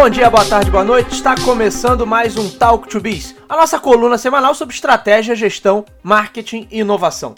Bom dia, boa tarde, boa noite. Está começando mais um Talk to Biz, a nossa coluna semanal sobre estratégia, gestão, marketing e inovação.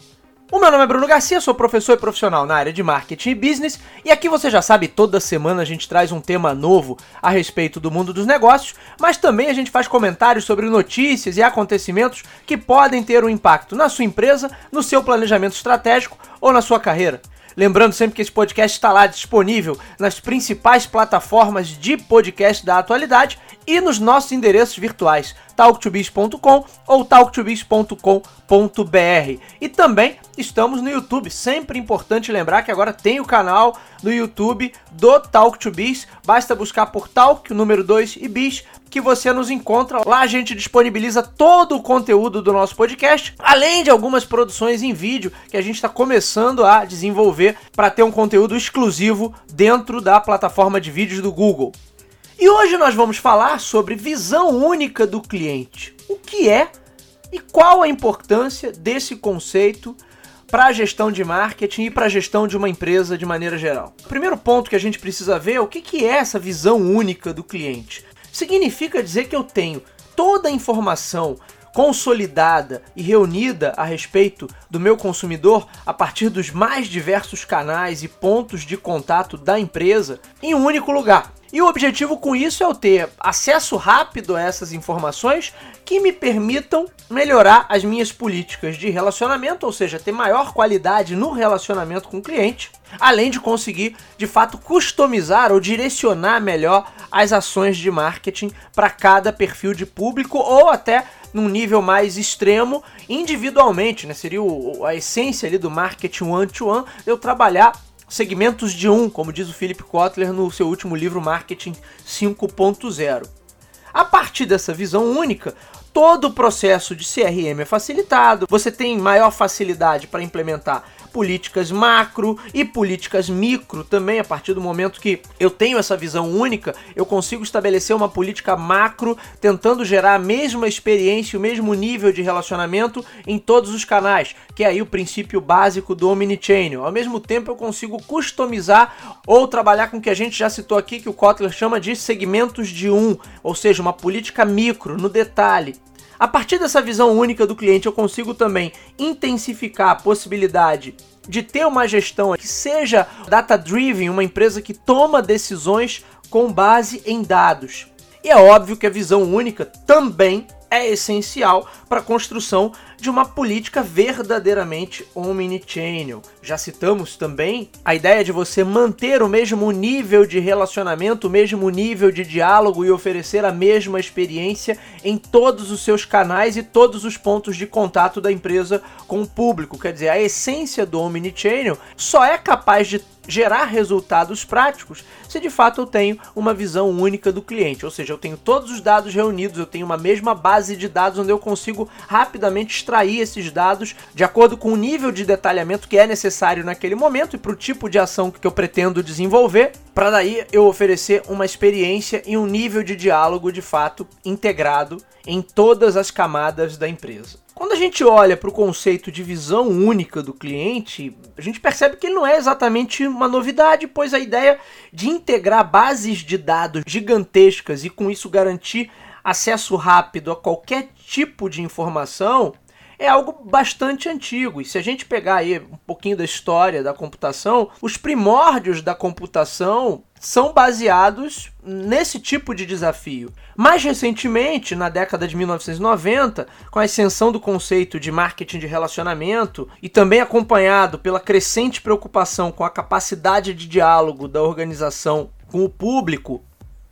O meu nome é Bruno Garcia, sou professor e profissional na área de marketing e business, e aqui você já sabe, toda semana a gente traz um tema novo a respeito do mundo dos negócios, mas também a gente faz comentários sobre notícias e acontecimentos que podem ter um impacto na sua empresa, no seu planejamento estratégico ou na sua carreira. Lembrando sempre que esse podcast está lá disponível nas principais plataformas de podcast da atualidade e nos nossos endereços virtuais talktobiz.com ou talktobiz.com.br. E também estamos no YouTube. Sempre importante lembrar que agora tem o canal no YouTube do Talk to Biz. Basta buscar por Talk, o número 2 e Biz, que você nos encontra. Lá a gente disponibiliza todo o conteúdo do nosso podcast, além de algumas produções em vídeo que a gente está começando a desenvolver para ter um conteúdo exclusivo dentro da plataforma de vídeos do Google. E hoje nós vamos falar sobre visão única do cliente. O que é e qual a importância desse conceito para a gestão de marketing e para a gestão de uma empresa de maneira geral. O primeiro ponto que a gente precisa ver é o que é essa visão única do cliente. Significa dizer que eu tenho toda a informação consolidada e reunida a respeito do meu consumidor a partir dos mais diversos canais e pontos de contato da empresa em um único lugar. E o objetivo com isso é eu ter acesso rápido a essas informações que me permitam melhorar as minhas políticas de relacionamento, ou seja, ter maior qualidade no relacionamento com o cliente, além de conseguir de fato customizar ou direcionar melhor as ações de marketing para cada perfil de público ou até num nível mais extremo individualmente, né? Seria o, a essência ali do marketing one-to-one, -one, eu trabalhar segmentos de um, como diz o Philip Kotler no seu último livro Marketing 5.0. A partir dessa visão única, todo o processo de CRM é facilitado, você tem maior facilidade para implementar políticas macro e políticas micro também. A partir do momento que eu tenho essa visão única, eu consigo estabelecer uma política macro tentando gerar a mesma experiência, o mesmo nível de relacionamento em todos os canais, que é aí o princípio básico do omnichannel. Ao mesmo tempo, eu consigo customizar ou trabalhar com o que a gente já citou aqui, que o Kotler chama de segmentos de um, ou seja, uma política micro, no detalhe. A partir dessa visão única do cliente, eu consigo também intensificar a possibilidade de ter uma gestão que seja data-driven, uma empresa que toma decisões com base em dados. E é óbvio que a visão única também é essencial para a construção de uma política verdadeiramente omnichannel. Já citamos também a ideia de você manter o mesmo nível de relacionamento, o mesmo nível de diálogo e oferecer a mesma experiência em todos os seus canais e todos os pontos de contato da empresa com o público. Quer dizer, a essência do omnichannel só é capaz de gerar resultados práticos se de fato eu tenho uma visão única do cliente, ou seja, eu tenho todos os dados reunidos, eu tenho uma mesma base de dados onde eu consigo rapidamente extrair esses dados de acordo com o nível de detalhamento que é necessário naquele momento e para o tipo de ação que eu pretendo desenvolver, para daí eu oferecer uma experiência e um nível de diálogo de fato integrado em todas as camadas da empresa. Quando a gente olha para o conceito de visão única do cliente, a gente percebe que ele não é exatamente uma novidade, pois a ideia de integrar bases de dados gigantescas e com isso garantir acesso rápido a qualquer tipo de informação é algo bastante antigo. E se a gente pegar aí um pouquinho da história da computação, os primórdios da computação são baseados nesse tipo de desafio. Mais recentemente, na década de 1990, com a ascensão do conceito de marketing de relacionamento e também acompanhado pela crescente preocupação com a capacidade de diálogo da organização com o público,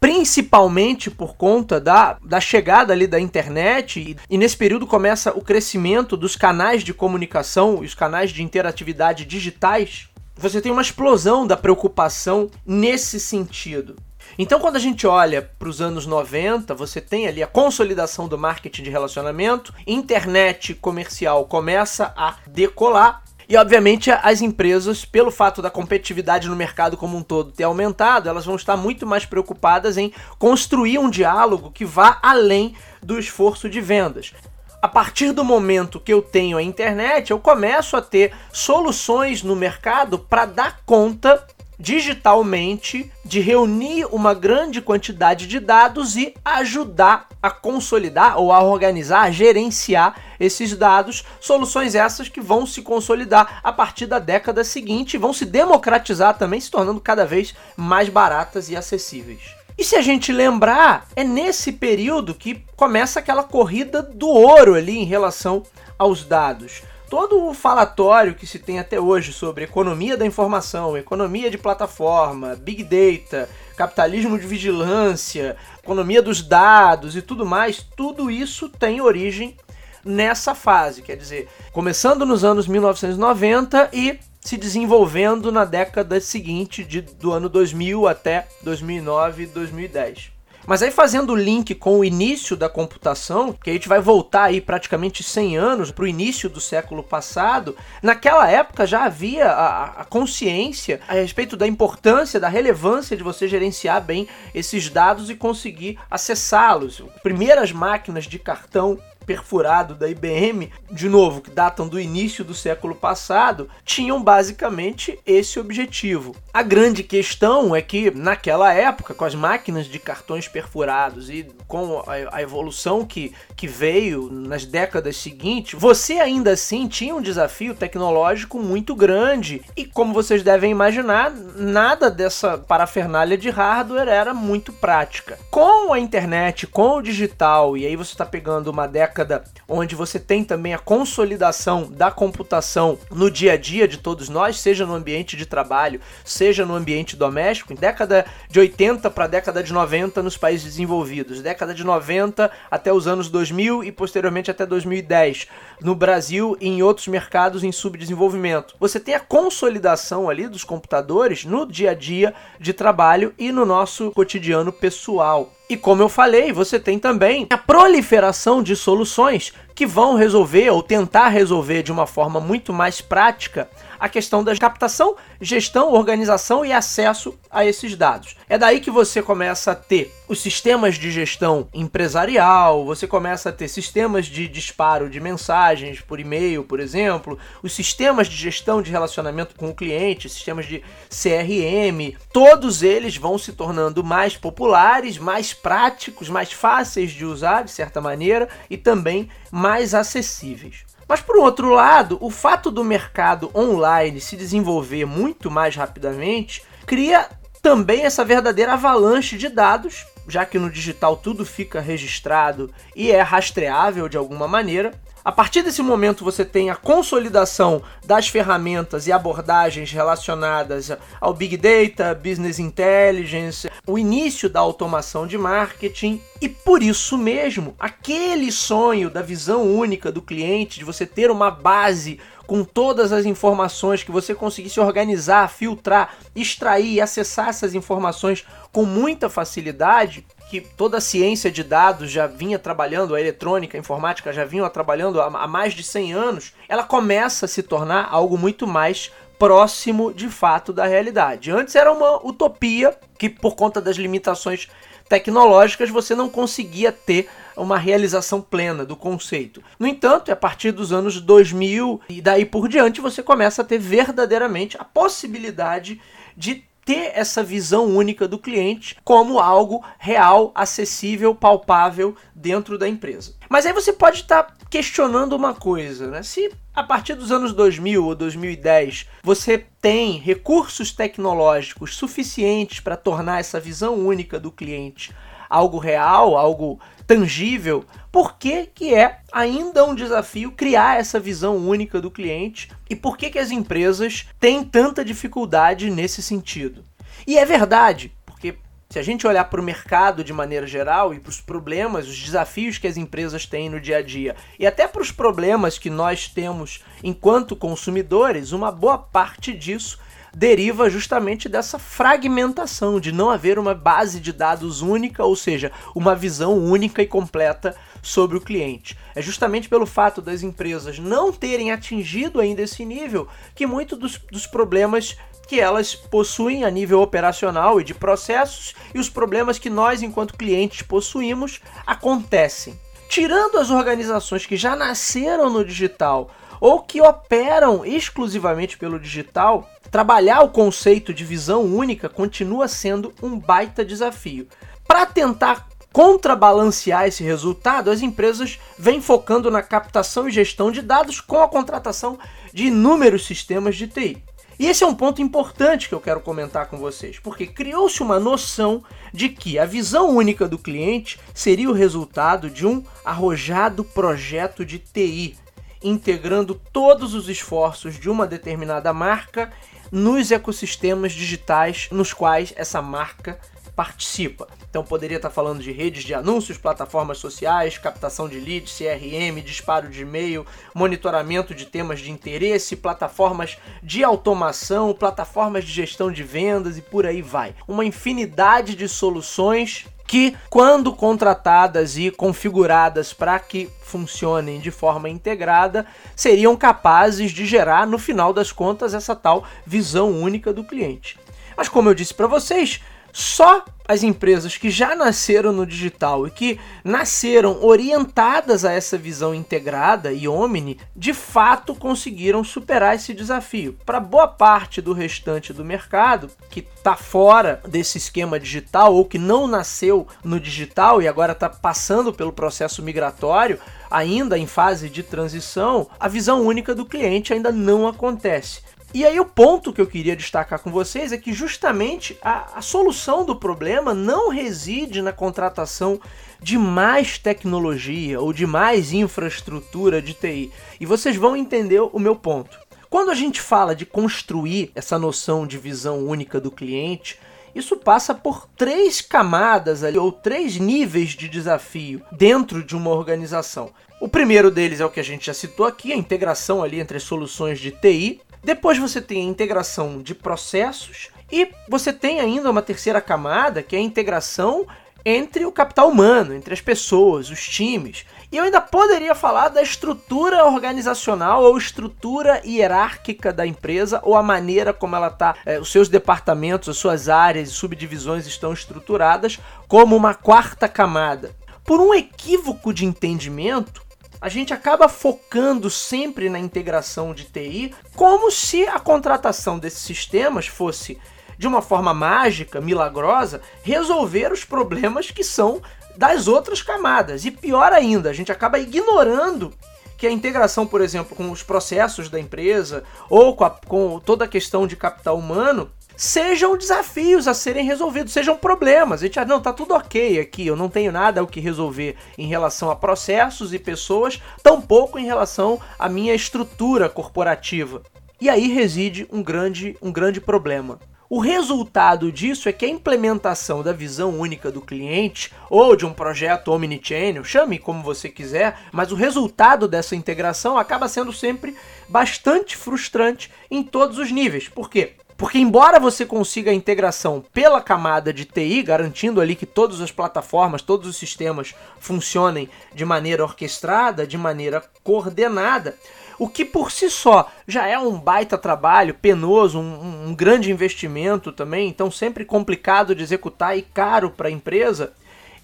principalmente por conta da, da chegada ali da internet e, nesse período começa o crescimento dos canais de comunicação e os canais de interatividade digitais, você tem uma explosão da preocupação nesse sentido. Então, quando a gente olha para os anos 90, você tem ali a consolidação do marketing de relacionamento, internet comercial começa a decolar e obviamente as empresas, pelo fato da competitividade no mercado como um todo ter aumentado, elas vão estar muito mais preocupadas em construir um diálogo que vá além do esforço de vendas. A partir do momento que eu tenho a internet, eu começo a ter soluções no mercado para dar conta digitalmente de reunir uma grande quantidade de dados e ajudar a consolidar ou a organizar, a gerenciar esses dados, soluções essas que vão se consolidar a partir da década seguinte, vão se democratizar também, se tornando cada vez mais baratas e acessíveis. E se a gente lembrar, é nesse período que começa aquela corrida do ouro ali em relação aos dados todo o falatório que se tem até hoje sobre economia da informação, economia de plataforma, big data, capitalismo de vigilância, economia dos dados e tudo mais, tudo isso tem origem nessa fase, quer dizer, começando nos anos 1990 e se desenvolvendo na década seguinte, de, do ano 2000 até 2009 e 2010. Mas aí fazendo o link com o início da computação, que a gente vai voltar aí praticamente 100 anos para o início do século passado, naquela época já havia a, a, consciência a respeito da importância, da relevância de você gerenciar bem esses dados e conseguir acessá-los. Primeiras máquinas de cartão perfurado da IBM, de novo, que datam do início do século passado, tinham basicamente esse objetivo. A grande questão é que, naquela época, com as máquinas de cartões perfurados e com a, evolução que, que veio nas décadas seguintes, você ainda assim tinha um desafio tecnológico muito grande. E como vocês devem imaginar, nada dessa parafernália de hardware era muito prática. Com a internet, com o digital, e aí você está pegando uma década década onde você tem também a consolidação da computação no dia a dia de todos nós, seja no ambiente de trabalho, seja no ambiente doméstico, em década de 80 para década de 90 nos países desenvolvidos, década de 90 até os anos 2000 e posteriormente até 2010 no Brasil e em outros mercados em subdesenvolvimento. Você tem a consolidação ali dos computadores no dia a dia de trabalho e no nosso cotidiano pessoal. E como eu falei, você tem também a proliferação de soluções que vão resolver ou tentar resolver de uma forma muito mais prática a questão da captação, gestão, organização e acesso a esses dados. É daí que você começa a ter os sistemas de gestão empresarial, você começa a ter sistemas de disparo de mensagens por e-mail, por exemplo, os sistemas de gestão de relacionamento com o cliente, sistemas de CRM, todos eles vão se tornando mais populares, mais práticos, mais fáceis de usar de certa maneira e também mais acessíveis. Mas por outro lado, o fato do mercado online se desenvolver muito mais rapidamente cria também essa verdadeira avalanche de dados, já que no digital tudo fica registrado e é rastreável de alguma maneira, a partir desse momento você tem a consolidação das ferramentas e abordagens relacionadas ao Big Data, Business Intelligence, o início da automação de marketing. E por isso mesmo, aquele sonho da visão única do cliente, de você ter uma base com todas as informações, que você conseguisse organizar, filtrar, extrair e acessar essas informações com muita facilidade, que toda a ciência de dados já vinha trabalhando, a eletrônica, a informática já vinham trabalhando há mais de 100 anos, ela começa a se tornar algo muito mais próximo de fato da realidade. Antes era uma utopia que, por conta das limitações tecnológicas, você não conseguia ter uma realização plena do conceito. No entanto, a partir dos anos 2000 e daí por diante, você começa a ter verdadeiramente a possibilidade de ter essa visão única do cliente como algo real, acessível, palpável dentro da empresa. Mas aí você pode estar tá questionando uma coisa, né? Se a partir dos anos 2000 ou 2010 você tem recursos tecnológicos suficientes para tornar essa visão única do cliente algo real, algo tangível, por que, que é ainda um desafio criar essa visão única do cliente e por que, que as empresas têm tanta dificuldade nesse sentido? E é verdade, porque se a gente olhar para o mercado de maneira geral e para os problemas, os desafios que as empresas têm no dia a dia e até para os problemas que nós temos enquanto consumidores, uma boa parte disso deriva justamente dessa fragmentação, de não haver uma base de dados única, ou seja, uma visão única e completa sobre o cliente. É justamente pelo fato das empresas não terem atingido ainda esse nível que muitos dos, dos problemas que elas possuem a nível operacional e de processos e os problemas que nós, enquanto clientes, possuímos acontecem. Tirando as organizações que já nasceram no digital ou que operam exclusivamente pelo digital, trabalhar o conceito de visão única continua sendo um baita desafio. Para tentar contrabalancear esse resultado, as empresas vêm focando na captação e gestão de dados com a contratação de inúmeros sistemas de TI. E esse é um ponto importante que eu quero comentar com vocês, porque criou-se uma noção de que a visão única do cliente seria o resultado de um arrojado projeto de TI, integrando todos os esforços de uma determinada marca nos ecossistemas digitais nos quais essa marca participa. Então poderia estar falando de redes de anúncios, plataformas sociais, captação de leads, CRM, disparo de e-mail, monitoramento de temas de interesse, plataformas de automação, plataformas de gestão de vendas e por aí vai. Uma infinidade de soluções que, quando contratadas e configuradas para que funcionem de forma integrada, seriam capazes de gerar, no final das contas, essa tal visão única do cliente. Mas, como eu disse para vocês, só as empresas que já nasceram no digital e que nasceram orientadas a essa visão integrada e omni, de fato conseguiram superar esse desafio. Para boa parte do restante do mercado, que está fora desse esquema digital ou que não nasceu no digital e agora está passando pelo processo migratório, ainda em fase de transição, a visão única do cliente ainda não acontece. E aí o ponto que eu queria destacar com vocês é que justamente a, a, solução do problema não reside na contratação de mais tecnologia ou de mais infraestrutura de TI. E vocês vão entender o meu ponto. Quando a gente fala de construir essa noção de visão única do cliente, isso passa por três camadas ali, ou três níveis de desafio dentro de uma organização. O primeiro deles é o que a gente já citou aqui, a integração ali entre as soluções de TI, depois você tem a integração de processos e você tem ainda uma terceira camada, que é a integração entre o capital humano, entre as pessoas, os times. E eu ainda poderia falar da estrutura organizacional ou estrutura hierárquica da empresa ou a maneira como ela está, é, os seus departamentos, as suas áreas e subdivisões estão estruturadas como uma quarta camada. Por um equívoco de entendimento, a gente acaba focando sempre na integração de TI como se a contratação desses sistemas fosse, de uma forma mágica, milagrosa, resolver os problemas que são das outras camadas. E pior ainda, a gente acaba ignorando que a integração, por exemplo, com os processos da empresa ou com, a, com toda a questão de capital humano sejam desafios a serem resolvidos, sejam problemas. A gente, ah, não, tá tudo ok aqui, eu não tenho nada o que resolver em relação a processos e pessoas, tampouco em relação à minha estrutura corporativa. E aí reside um grande, um grande problema. O resultado disso é que a implementação da visão única do cliente ou de um projeto omnichannel, chame como você quiser, mas o resultado dessa integração acaba sendo sempre bastante frustrante em todos os níveis. Por quê? Porque embora você consiga a integração pela camada de TI, garantindo ali que todas as plataformas, todos os sistemas funcionem de maneira orquestrada, de maneira coordenada, o que por si só já é um baita trabalho, penoso, um, um grande investimento também, então sempre complicado de executar e caro para a empresa,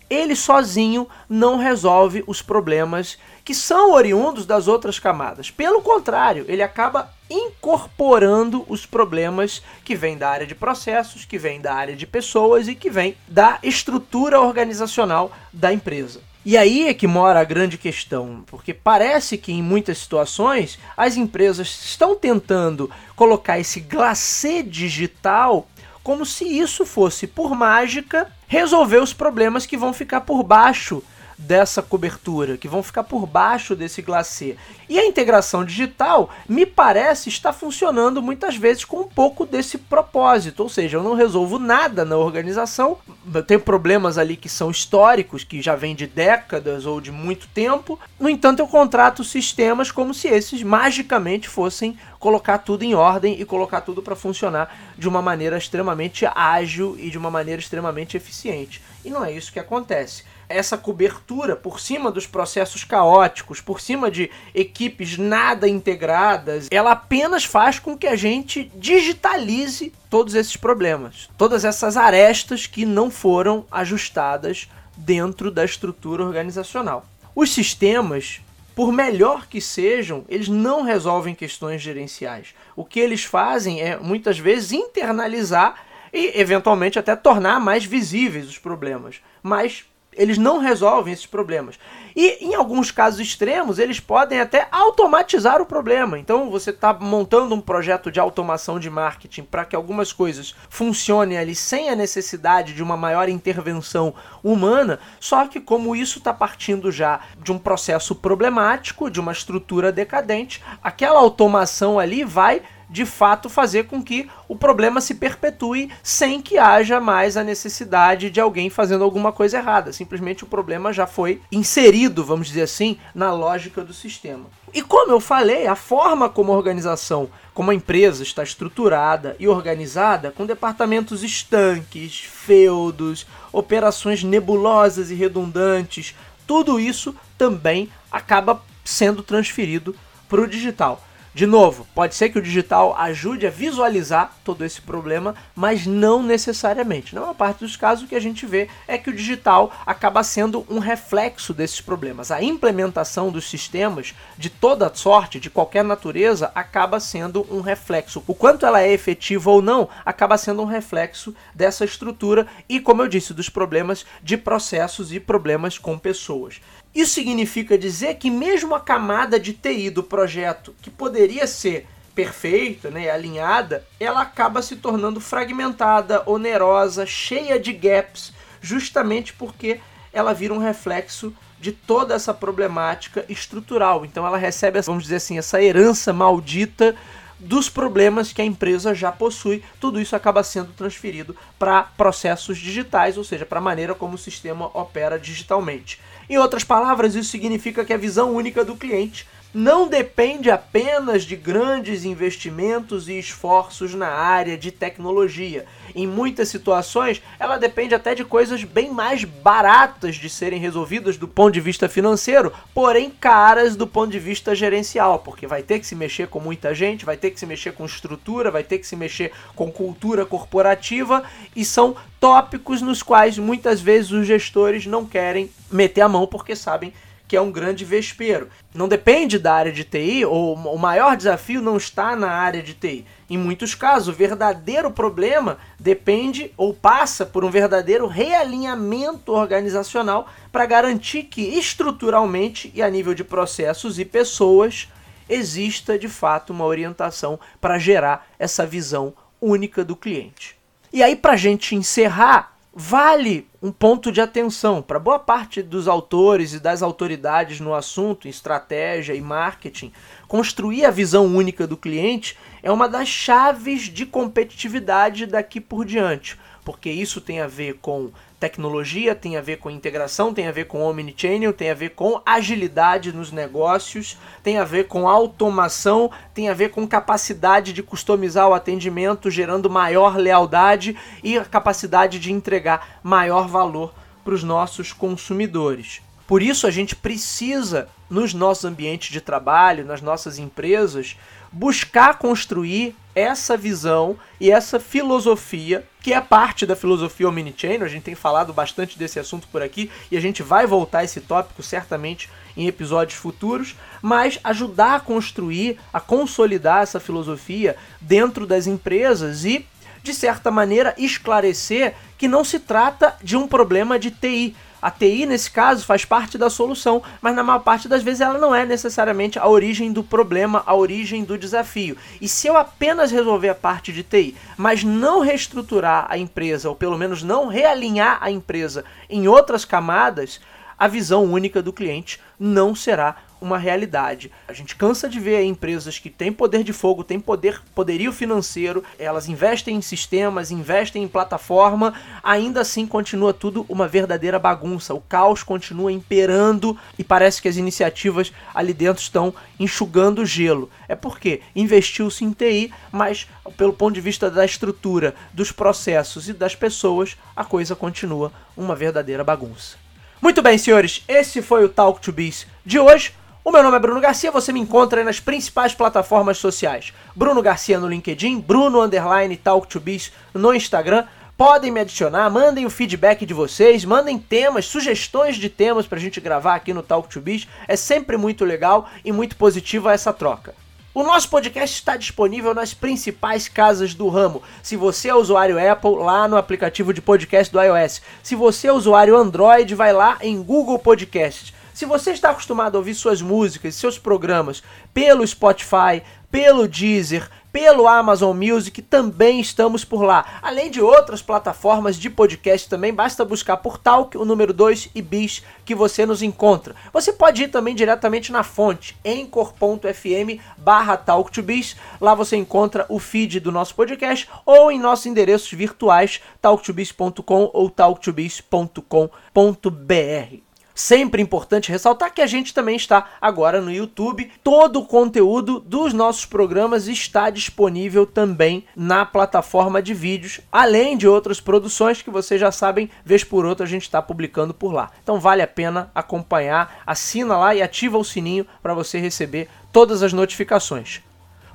ele sozinho não resolve os problemas que são oriundos das outras camadas. Pelo contrário, ele acaba incorporando os problemas que vêm da área de processos, que vêm da área de pessoas e que vêm da estrutura organizacional da empresa. E aí é que mora a grande questão, porque parece que em muitas situações as empresas estão tentando colocar esse glacê digital como se isso fosse, por mágica, resolver os problemas que vão ficar por baixo dessa cobertura, que vão ficar por baixo desse glacê. E a integração digital, me parece, está funcionando muitas vezes com um pouco desse propósito, ou seja, eu não resolvo nada na organização, tenho problemas ali que são históricos, que já vêm de décadas ou de muito tempo, no entanto eu contrato sistemas como se esses magicamente fossem colocar tudo em ordem e colocar tudo para funcionar de uma maneira extremamente ágil e de uma maneira extremamente eficiente. E não é isso que acontece essa cobertura por cima dos processos caóticos, por cima de equipes nada integradas, ela apenas faz com que a gente digitalize todos esses problemas, todas essas arestas que não foram ajustadas dentro da estrutura organizacional. Os sistemas por melhor que sejam, eles não resolvem questões gerenciais. O que eles fazem é muitas vezes internalizar e eventualmente até tornar mais visíveis os problemas. Mas eles não resolvem esses problemas. E em alguns casos extremos, eles podem até automatizar o problema. Então você está montando um projeto de automação de marketing para que algumas coisas funcionem ali sem a necessidade de uma maior intervenção humana, só que como isso está partindo já de um processo problemático, de uma estrutura decadente, aquela automação ali vai de fato fazer com que o problema se perpetue sem que haja mais a necessidade de alguém fazendo alguma coisa errada. Simplesmente o problema já foi inserido, vamos dizer assim, na lógica do sistema. E como eu falei, a forma como a organização, como a empresa está estruturada e organizada, com departamentos estanques, feudos, operações nebulosas e redundantes, tudo isso também acaba sendo transferido para o digital. De novo, pode ser que o digital ajude a visualizar todo esse problema, mas não necessariamente. Na maior parte dos casos, o que a gente vê é que o digital acaba sendo um reflexo desses problemas. A implementação dos sistemas de toda sorte, de qualquer natureza, acaba sendo um reflexo. O quanto ela é efetiva ou não, acaba sendo um reflexo dessa estrutura e, como eu disse, dos problemas de processos e problemas com pessoas. Isso significa dizer que mesmo a camada de TI do projeto, que poderia ser perfeita, né, alinhada, ela acaba se tornando fragmentada, onerosa, cheia de gaps, justamente porque ela vira um reflexo de toda essa problemática estrutural. Então ela recebe, vamos dizer assim, essa herança maldita dos problemas que a empresa já possui. Tudo isso acaba sendo transferido para processos digitais, ou seja, para a maneira como o sistema opera digitalmente. Em outras palavras, isso significa que a visão única do cliente não depende apenas de grandes investimentos e esforços na área de tecnologia. Em muitas situações, ela depende até de coisas bem mais baratas de serem resolvidas do ponto de vista financeiro, porém caras do ponto de vista gerencial, porque vai ter que se mexer com muita gente, vai ter que se mexer com estrutura, vai ter que se mexer com cultura corporativa e são tópicos nos quais muitas vezes os gestores não querem meter a mão porque sabem que é um grande vespeiro. Não depende da área de TI, ou o maior desafio não está na área de TI. Em muitos casos, o verdadeiro problema depende ou passa por um verdadeiro realinhamento organizacional para garantir que estruturalmente e a nível de processos e pessoas exista de fato uma orientação para gerar essa visão única do cliente. E aí, para a gente encerrar, vale um ponto de atenção para boa parte dos autores e das autoridades no assunto, em estratégia e marketing. Construir a visão única do cliente é uma das chaves de competitividade daqui por diante, porque isso tem a ver com tecnologia, tem a ver com integração, tem a ver com omnichannel, tem a ver com agilidade nos negócios, tem a ver com automação, tem a ver com capacidade de customizar o atendimento, gerando maior lealdade e a capacidade de entregar maior valor para os nossos consumidores. Por isso a gente precisa, nos nossos ambientes de trabalho, nas nossas empresas, buscar construir essa visão e essa filosofia, que é parte da filosofia Omnichannel. A gente tem falado bastante desse assunto por aqui e a gente vai voltar a esse tópico certamente em episódios futuros, mas ajudar a construir, a consolidar essa filosofia dentro das empresas e de certa maneira esclarecer que não se trata de um problema de TI, a TI, nesse caso, faz parte da solução, mas na maior parte das vezes ela não é necessariamente a origem do problema, a origem do desafio. E se eu apenas resolver a parte de TI, mas não reestruturar a empresa, ou pelo menos não realinhar a empresa em outras camadas, a visão única do cliente não será uma realidade. A gente cansa de ver empresas que têm poder de fogo, têm poder, poderio financeiro, elas investem em sistemas, investem em plataforma, ainda assim continua tudo uma verdadeira bagunça. O caos continua imperando e parece que as iniciativas ali dentro estão enxugando o gelo. É porque investiu-se em TI, mas pelo ponto de vista da estrutura, dos processos e das pessoas, a coisa continua uma verdadeira bagunça. Muito bem, senhores, esse foi o Talk to Biz de hoje. O meu nome é Bruno Garcia, você me encontra nas principais plataformas sociais. Bruno Garcia no LinkedIn, Bruno Underline Talk to Biz no Instagram. podem me adicionar, mandem o feedback de vocês, mandem temas, sugestões de temas pra gente gravar aqui no Talk to Biz. É sempre muito legal e muito positiva essa troca. O nosso podcast está disponível nas principais casas do ramo. Se você é usuário Apple, lá no aplicativo de podcast do iOS. Se você é usuário Android, vai lá em Google Podcasts. Se você está acostumado a ouvir suas músicas, seus programas pelo Spotify, pelo Deezer, pelo Amazon Music, também estamos por lá. Além de outras plataformas de podcast também, basta buscar por Talk, o número 2 e Bis, que você nos encontra. Você pode ir também diretamente na fonte, encor.fm barra talktobis. Lá você encontra o feed do nosso podcast ou em nossos endereços virtuais, talktobis.com ou talktobis.com.br. Sempre importante ressaltar que a gente também está agora no YouTube. Todo o conteúdo dos nossos programas está disponível também na plataforma de vídeos, além de outras produções que vocês já sabem, vez por outra a gente está publicando por lá. Então vale a pena acompanhar, assina lá e ativa o sininho para você receber todas as notificações.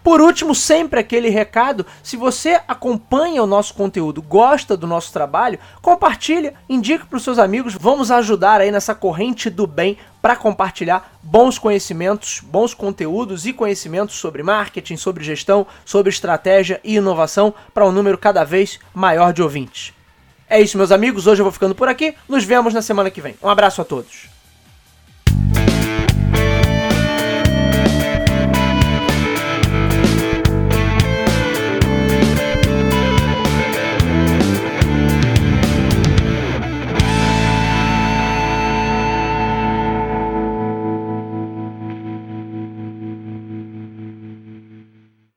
Por último, sempre aquele recado: se você acompanha o nosso conteúdo, gosta do nosso trabalho, compartilha, indique para os seus amigos. Vamos ajudar aí nessa corrente do bem para compartilhar bons conhecimentos, bons conteúdos e conhecimentos sobre marketing, sobre gestão, sobre estratégia e inovação para um número cada vez maior de ouvintes. É isso, meus amigos. Hoje eu vou ficando por aqui. Nos vemos na semana que vem. Um abraço a todos.